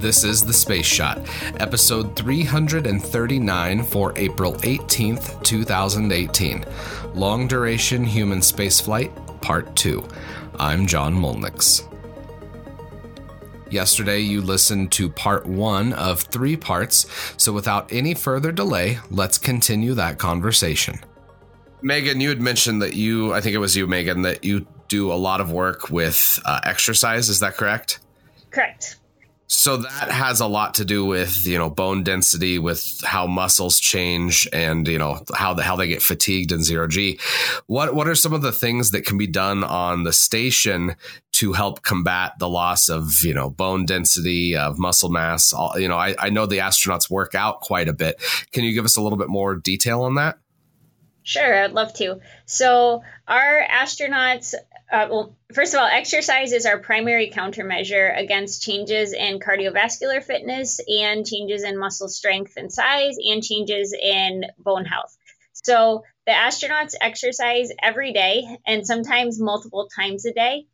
This is The Space Shot, episode 339 for April 18th, 2018. Long duration human spaceflight, part 2. I'm John Molnix. Yesterday, you listened to part one of three parts, so without any further delay, let's continue that conversation. Megan, you had mentioned that you, I think it was you, Megan, that you do a lot of work with uh, exercise. Is that correct? Correct. So that has a lot to do with you know bone density, with how muscles change, and you know how the how they get fatigued in zero g. What what are some of the things that can be done on the station to help combat the loss of you know bone density of muscle mass? All, you know, I, I know the astronauts work out quite a bit. Can you give us a little bit more detail on that? Sure, I'd love to. So, our astronauts uh, well, first of all, exercise is our primary countermeasure against changes in cardiovascular fitness and changes in muscle strength and size and changes in bone health. So the astronauts exercise every day and sometimes multiple times a day.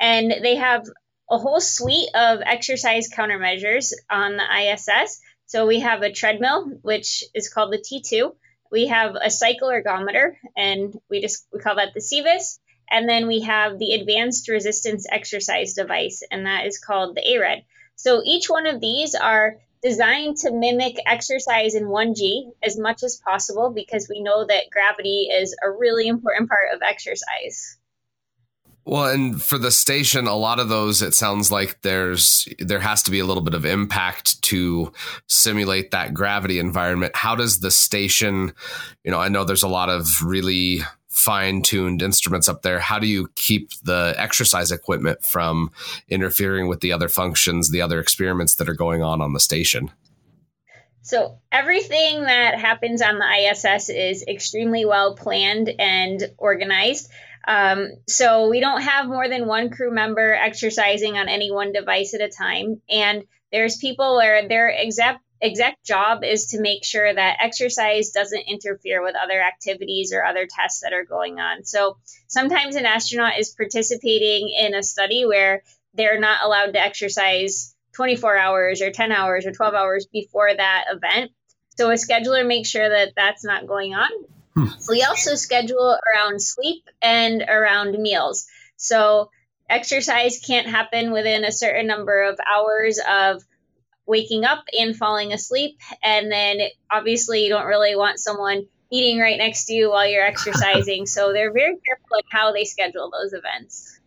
And they have a whole suite of exercise countermeasures on the ISS. So we have a treadmill, which is called the T2. We have a cycle ergometer, and we just we call that the CEVIS. And then we have the advanced resistance exercise device, and that is called the ARED. So each one of these are designed to mimic exercise in 1G as much as possible because we know that gravity is a really important part of exercise. Well, and for the station, a lot of those, it sounds like there's there has to be a little bit of impact to simulate that gravity environment. How does the station, you know, I know there's a lot of really fine tuned instruments up there, how do you keep the exercise equipment from interfering with the other functions, the other experiments that are going on on the station? So, everything that happens on the ISS is extremely well planned and organized. Um, so, we don't have more than one crew member exercising on any one device at a time. And there's people where their exact exact job is to make sure that exercise doesn't interfere with other activities or other tests that are going on. So sometimes an astronaut is participating in a study where they're not allowed to exercise 24 hours or 10 hours or 12 hours before that event. So a scheduler makes sure that that's not going on. Hmm. We also schedule around sleep and around meals. So exercise can't happen within a certain number of hours of waking up and falling asleep. And then obviously, you don't really want someone eating right next to you while you're exercising. so they're very careful at how they schedule those events.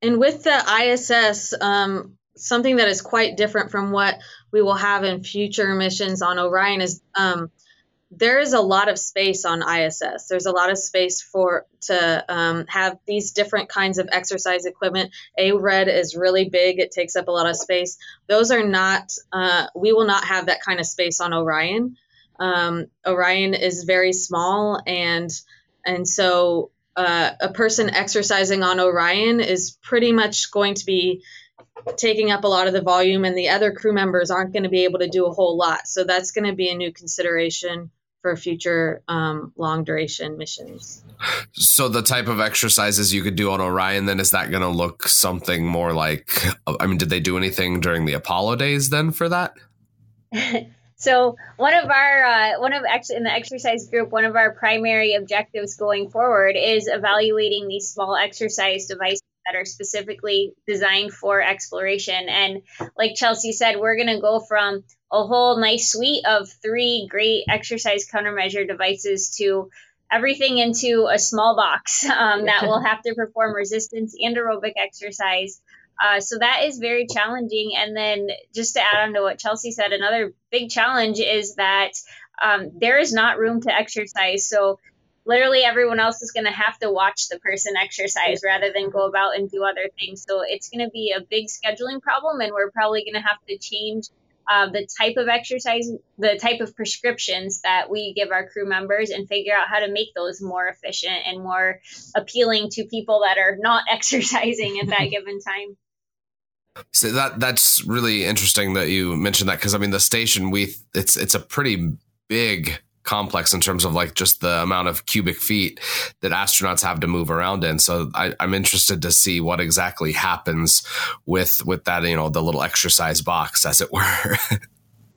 And with the ISS, um, something that is quite different from what we will have in future missions on Orion is um, there is a lot of space on ISS. There's a lot of space for to um, have these different kinds of exercise equipment. ARED is really big; it takes up a lot of space. Those are not. Uh, we will not have that kind of space on Orion. Um, Orion is very small, and and so uh, a person exercising on Orion is pretty much going to be taking up a lot of the volume and the other crew members aren't going to be able to do a whole lot so that's going to be a new consideration for future um, long duration missions. So the type of exercises you could do on Orion, then is that going to look something more like? I mean, did they do anything during the Apollo days then for that? so one of our uh, one of actually in the exercise group, one of our primary objectives going forward is evaluating these small exercise devices that are specifically designed for exploration. And like Chelsea said, we're going to go from a whole nice suite of three great exercise countermeasure devices to everything into a small box um, that will have to perform resistance and aerobic exercise. Uh, so that is very challenging. And then just to add on to what Chelsea said, another big challenge is that um, there is not room to exercise. So literally everyone else is going to have to watch the person exercise rather than go about and do other things. So it's going to be a big scheduling problem, and we're probably going to have to change uh, the type of exercise, the type of prescriptions that we give our crew members, and figure out how to make those more efficient and more appealing to people that are not exercising at that given time. So that that's really interesting that you mentioned that because I mean the station we it's it's a pretty big complex in terms of like just the amount of cubic feet that astronauts have to move around in. So I, am interested to see what exactly happens with with that, you know, the little exercise box, as it were.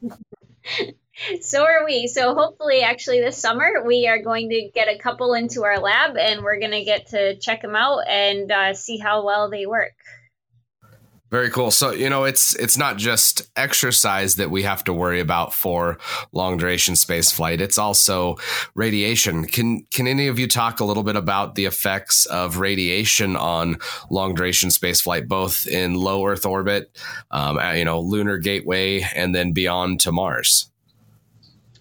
so are we. So hopefully, actually, this summer we are going to get a couple into our lab, and we're going to get to check them out and uh, see how well they work. Very cool. So, you know, it's it's not just exercise that we have to worry about for long duration space flight. It's also radiation. Can can any of you talk a little bit about the effects of radiation on long duration space flight, both in low Earth orbit, um, you know, lunar gateway, and then beyond to Mars?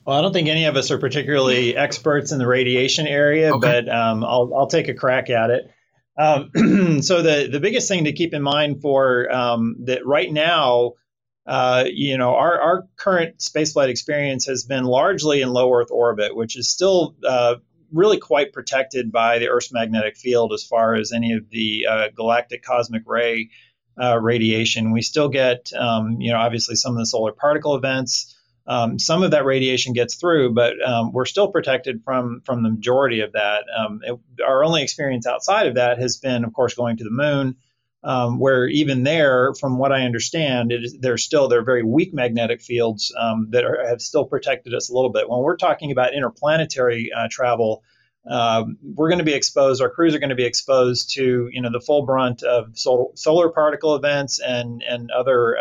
Well, I don't think any of us are particularly experts in the radiation area, okay. but um, I'll I'll take a crack at it. Um, so the the biggest thing to keep in mind for um, that right now, uh, you know, our our current spaceflight experience has been largely in low Earth orbit, which is still uh, really quite protected by the Earth's magnetic field as far as any of the uh, galactic cosmic ray uh, radiation. We still get, um, you know, obviously some of the solar particle events. Um, some of that radiation gets through, but um, we're still protected from from the majority of that. Um, it, our only experience outside of that has been, of course, going to the moon, um, where even there, from what I understand, it is, there's still there are very weak magnetic fields um, that are, have still protected us a little bit. When we're talking about interplanetary uh, travel, um, we're going to be exposed. Our crews are going to be exposed to you know the full brunt of sol- solar particle events and and other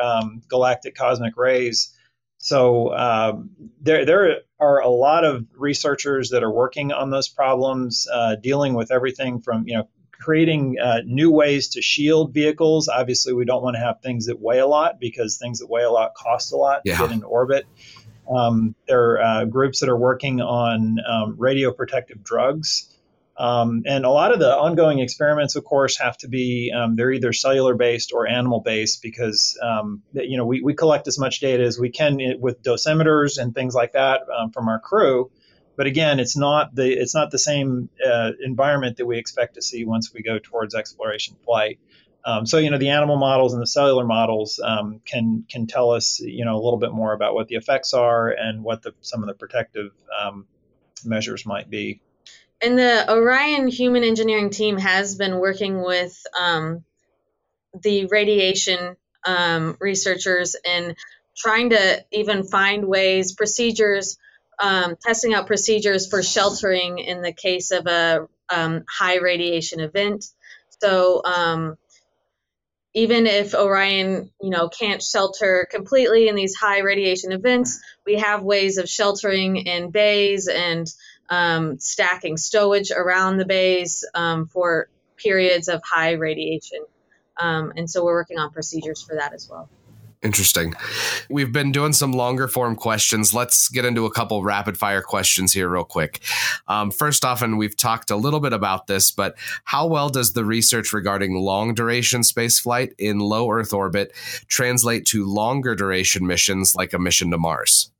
galactic cosmic rays. So uh, there, there are a lot of researchers that are working on those problems, uh, dealing with everything from you know creating uh, new ways to shield vehicles. Obviously, we don't want to have things that weigh a lot because things that weigh a lot cost a lot yeah. to get into orbit. Um, there are uh, groups that are working on um, radio protective drugs. Um, and a lot of the ongoing experiments, of course, have to be um, they're either cellular based or animal based because um, you know we, we collect as much data as we can with dosimeters and things like that um, from our crew. But again, it's not the it's not the same uh, environment that we expect to see once we go towards exploration flight. Um, so you know the animal models and the cellular models um, can can tell us you know a little bit more about what the effects are and what the some of the protective measures might be. And the Orion human engineering team has been working with um, the radiation um, researchers and trying to even find ways, procedures, um, testing out procedures for sheltering in the case of a um, high radiation event. So um, even if Orion, you know, can't shelter completely in these high radiation events, we have ways of sheltering in bays and um, stacking stowage around the bays um, for periods of high radiation. Um, and so we're working on procedures for that as well. Interesting. We've been doing some longer form questions. Let's get into a couple rapid fire questions here, real quick. Um, first off, and we've talked a little bit about this, but how well does the research regarding long duration spaceflight in low Earth orbit translate to longer duration missions like a mission to Mars?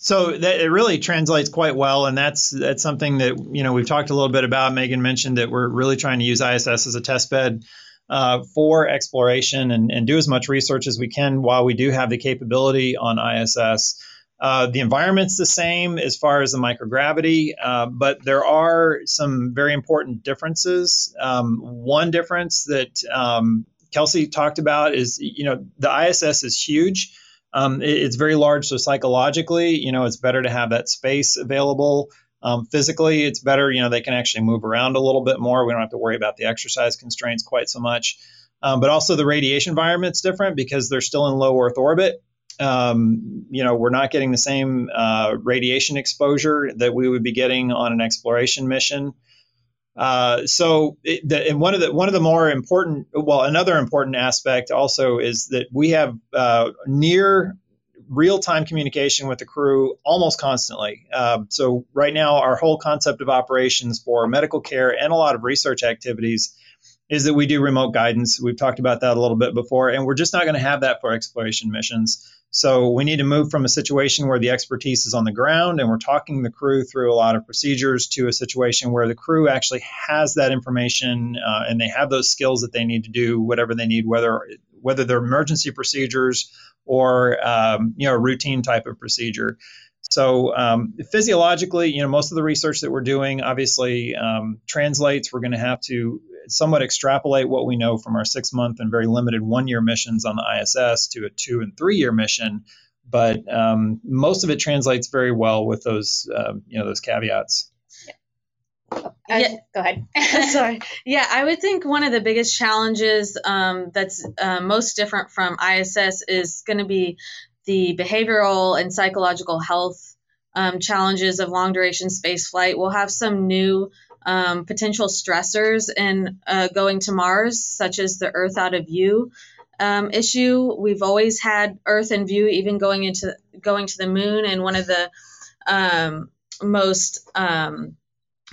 So that it really translates quite well, and that's that's something that you know we've talked a little bit about. Megan mentioned that we're really trying to use ISS as a test bed uh, for exploration and, and do as much research as we can while we do have the capability on ISS. Uh, the environment's the same as far as the microgravity, uh, but there are some very important differences. Um, one difference that um, Kelsey talked about is, you know, the ISS is huge um, it, it's very large. So psychologically, you know, it's better to have that space available. Um, physically, it's better. You know, they can actually move around a little bit more. We don't have to worry about the exercise constraints quite so much. Um, but also the radiation environment's different because they're still in low Earth orbit. Um, you know, we're not getting the same uh, radiation exposure that we would be getting on an exploration mission. Uh, so, it, the, and one of the one of the more important, well, another important aspect also is that we have uh, near real time communication with the crew almost constantly. Uh, so, right now, our whole concept of operations for medical care and a lot of research activities is that we do remote guidance. We've talked about that a little bit before, and we're just not going to have that for exploration missions. So we need to move from a situation where the expertise is on the ground and we're talking the crew through a lot of procedures to a situation where the crew actually has that information uh, and they have those skills that they need to do whatever they need, whether whether they're emergency procedures or um, you know routine type of procedure. So um, physiologically, you know, most of the research that we're doing obviously um, translates. We're going to have to somewhat extrapolate what we know from our six month and very limited one year missions on the ISS to a two and three year mission. But um, most of it translates very well with those, uh, you know, those caveats. yeah. Go ahead. Sorry. Yeah, I would think one of the biggest challenges um, that's uh, most different from ISS is going to be the behavioral and psychological health um, challenges of long duration space flight. We'll have some new um, potential stressors in uh, going to Mars, such as the Earth out of view um, issue. We've always had Earth in view, even going into going to the moon, and one of the um, most um,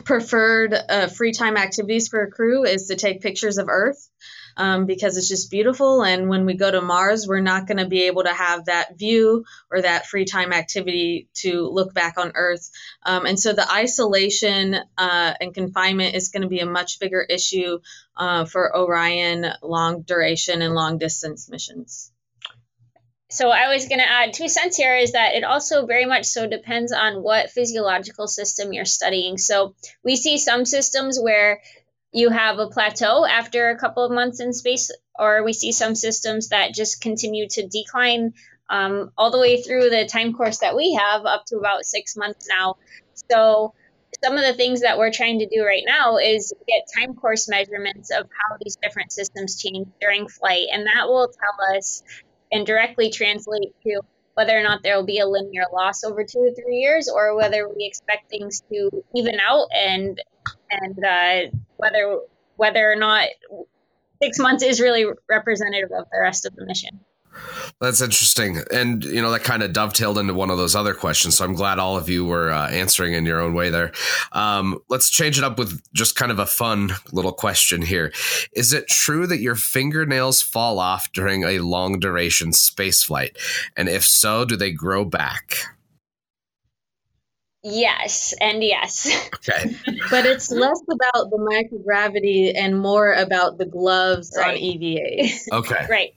preferred uh, free time activities for a crew is to take pictures of Earth um, because it's just beautiful. And when we go to Mars, we're not going to be able to have that view or that free time activity to look back on Earth. Um, and so the isolation uh, and confinement is going to be a much bigger issue uh, for Orion long duration and long distance missions. So I was going to add two cents here is that it also very much so depends on what physiological system you're studying. So we see some systems where you have a plateau after a couple of months in space, or we see some systems that just continue to decline um, all the way through the time course that we have up to about six months now. So some of the things that we're trying to do right now is get time course measurements of how these different systems change during flight, and that will tell us and directly translate to whether or not there will be a linear loss over two or three years, or whether we expect things to even out and and uh, whether whether or not six months is really representative of the rest of the mission. That's interesting. And, you know, that kind of dovetailed into one of those other questions. So I'm glad all of you were uh, answering in your own way there. Um, let's change it up with just kind of a fun little question here. Is it true that your fingernails fall off during a long duration space flight? And if so, do they grow back? Yes, and yes. Okay. but it's less about the microgravity and more about the gloves right. on EVAs. Okay. Right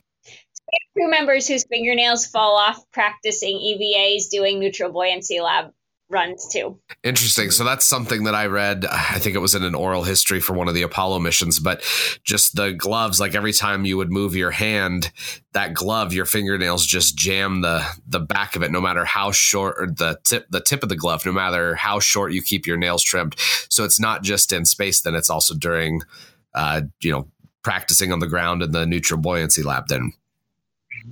crew members whose fingernails fall off practicing EVAs doing neutral buoyancy lab runs too. Interesting. So that's something that I read. I think it was in an oral history for one of the Apollo missions, but just the gloves, like every time you would move your hand, that glove, your fingernails just jam the the back of it, no matter how short or the tip the tip of the glove, no matter how short you keep your nails trimmed. So it's not just in space, then it's also during uh, you know, practicing on the ground in the neutral buoyancy lab then.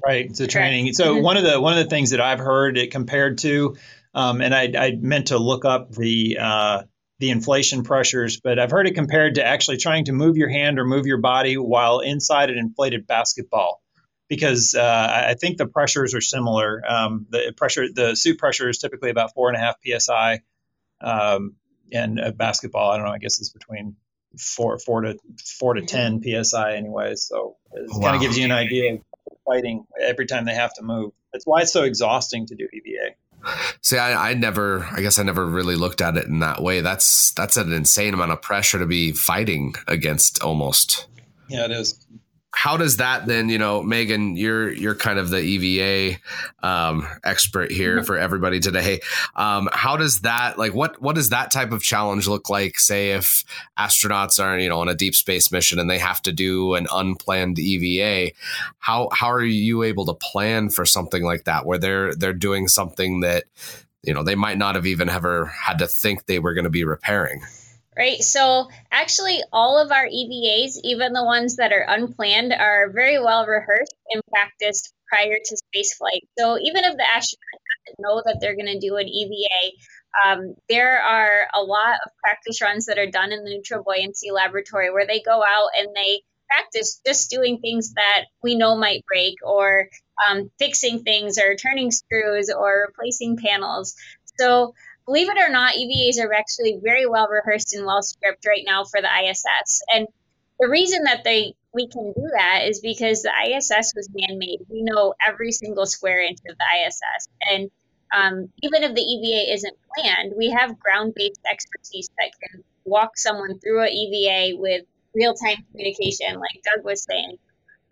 Right, So training. So mm-hmm. one of the one of the things that I've heard it compared to, um, and I, I, meant to look up the uh, the inflation pressures, but I've heard it compared to actually trying to move your hand or move your body while inside an inflated basketball, because uh, I think the pressures are similar. Um, the pressure, the suit pressure is typically about four and a half psi, um, and a basketball, I don't know, I guess it's between four four to four to ten psi, anyways. So it wow. kind of gives you an idea of fighting every time they have to move. That's why it's so exhausting to do EVA. See, I, I, never, I guess I never really looked at it in that way. That's that's an insane amount of pressure to be fighting against almost. Yeah, it is how does that then you know megan you're you're kind of the eva um, expert here mm-hmm. for everybody today um, how does that like what what does that type of challenge look like say if astronauts are you know on a deep space mission and they have to do an unplanned eva how how are you able to plan for something like that where they're they're doing something that you know they might not have even ever had to think they were going to be repairing right? So actually, all of our EVAs, even the ones that are unplanned, are very well rehearsed and practiced prior to spaceflight. So even if the astronaut doesn't know that they're going to do an EVA, um, there are a lot of practice runs that are done in the neutral buoyancy laboratory where they go out and they practice just doing things that we know might break or um, fixing things or turning screws or replacing panels. So believe it or not, EVAs are actually very well rehearsed and well scripted right now for the ISS. And the reason that they we can do that is because the ISS was man-made. We know every single square inch of the ISS, and um, even if the EVA isn't planned, we have ground-based expertise that can walk someone through an EVA with real-time communication, like Doug was saying.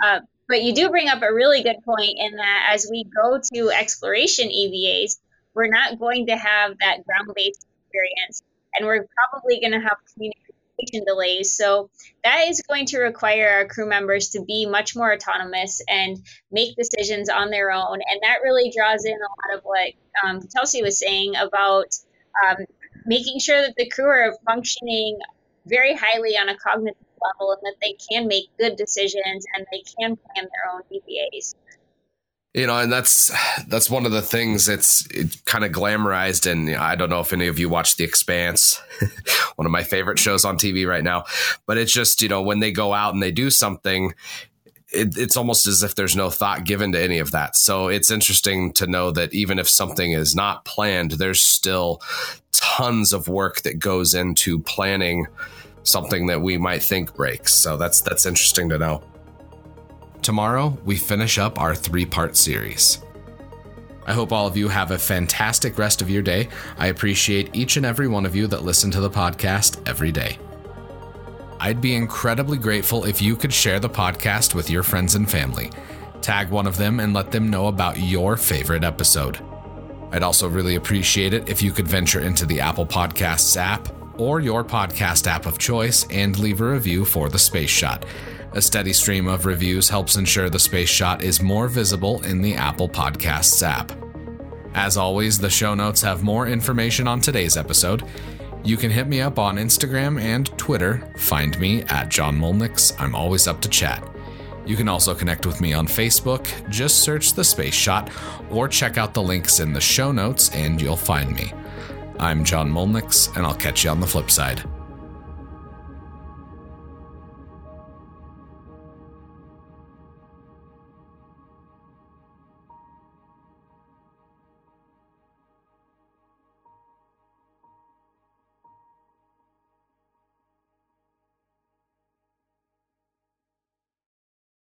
Uh, but you do bring up a really good point in that as we go to exploration EVAs, we're not going to have that ground based experience, and we're probably going to have communication delays. So that is going to require our crew members to be much more autonomous and make decisions on their own. And that really draws in a lot of what um, Chelsea was saying about um, making sure that the crew are functioning very highly on a cognitive level and that they can make good decisions and they can plan their own EVAs you know and that's that's one of the things that's kind of glamorized and i don't know if any of you watch the expanse one of my favorite shows on tv right now but it's just you know when they go out and they do something it, it's almost as if there's no thought given to any of that. So it's interesting to know that even if something is not planned there's still tons of work that goes into planning something that we might think breaks. So that's that's interesting to know Tomorrow, we finish up our three part series. I hope all of you have a fantastic rest of your day. I appreciate each and every one of you that listen to the podcast every day. I'd be incredibly grateful if you could share the podcast with your friends and family. Tag one of them and let them know about your favorite episode. I'd also really appreciate it if you could venture into the Apple Podcasts app or your podcast app of choice and leave a review for the Space Shot. A steady stream of reviews helps ensure the Space Shot is more visible in the Apple Podcasts app. As always, the show notes have more information on today's episode. You can hit me up on Instagram and Twitter. Find me at John Molnix. I'm always up to chat. You can also connect with me on Facebook. Just search the Space Shot or check out the links in the show notes and you'll find me. I'm John Molnix, and I'll catch you on the flip side.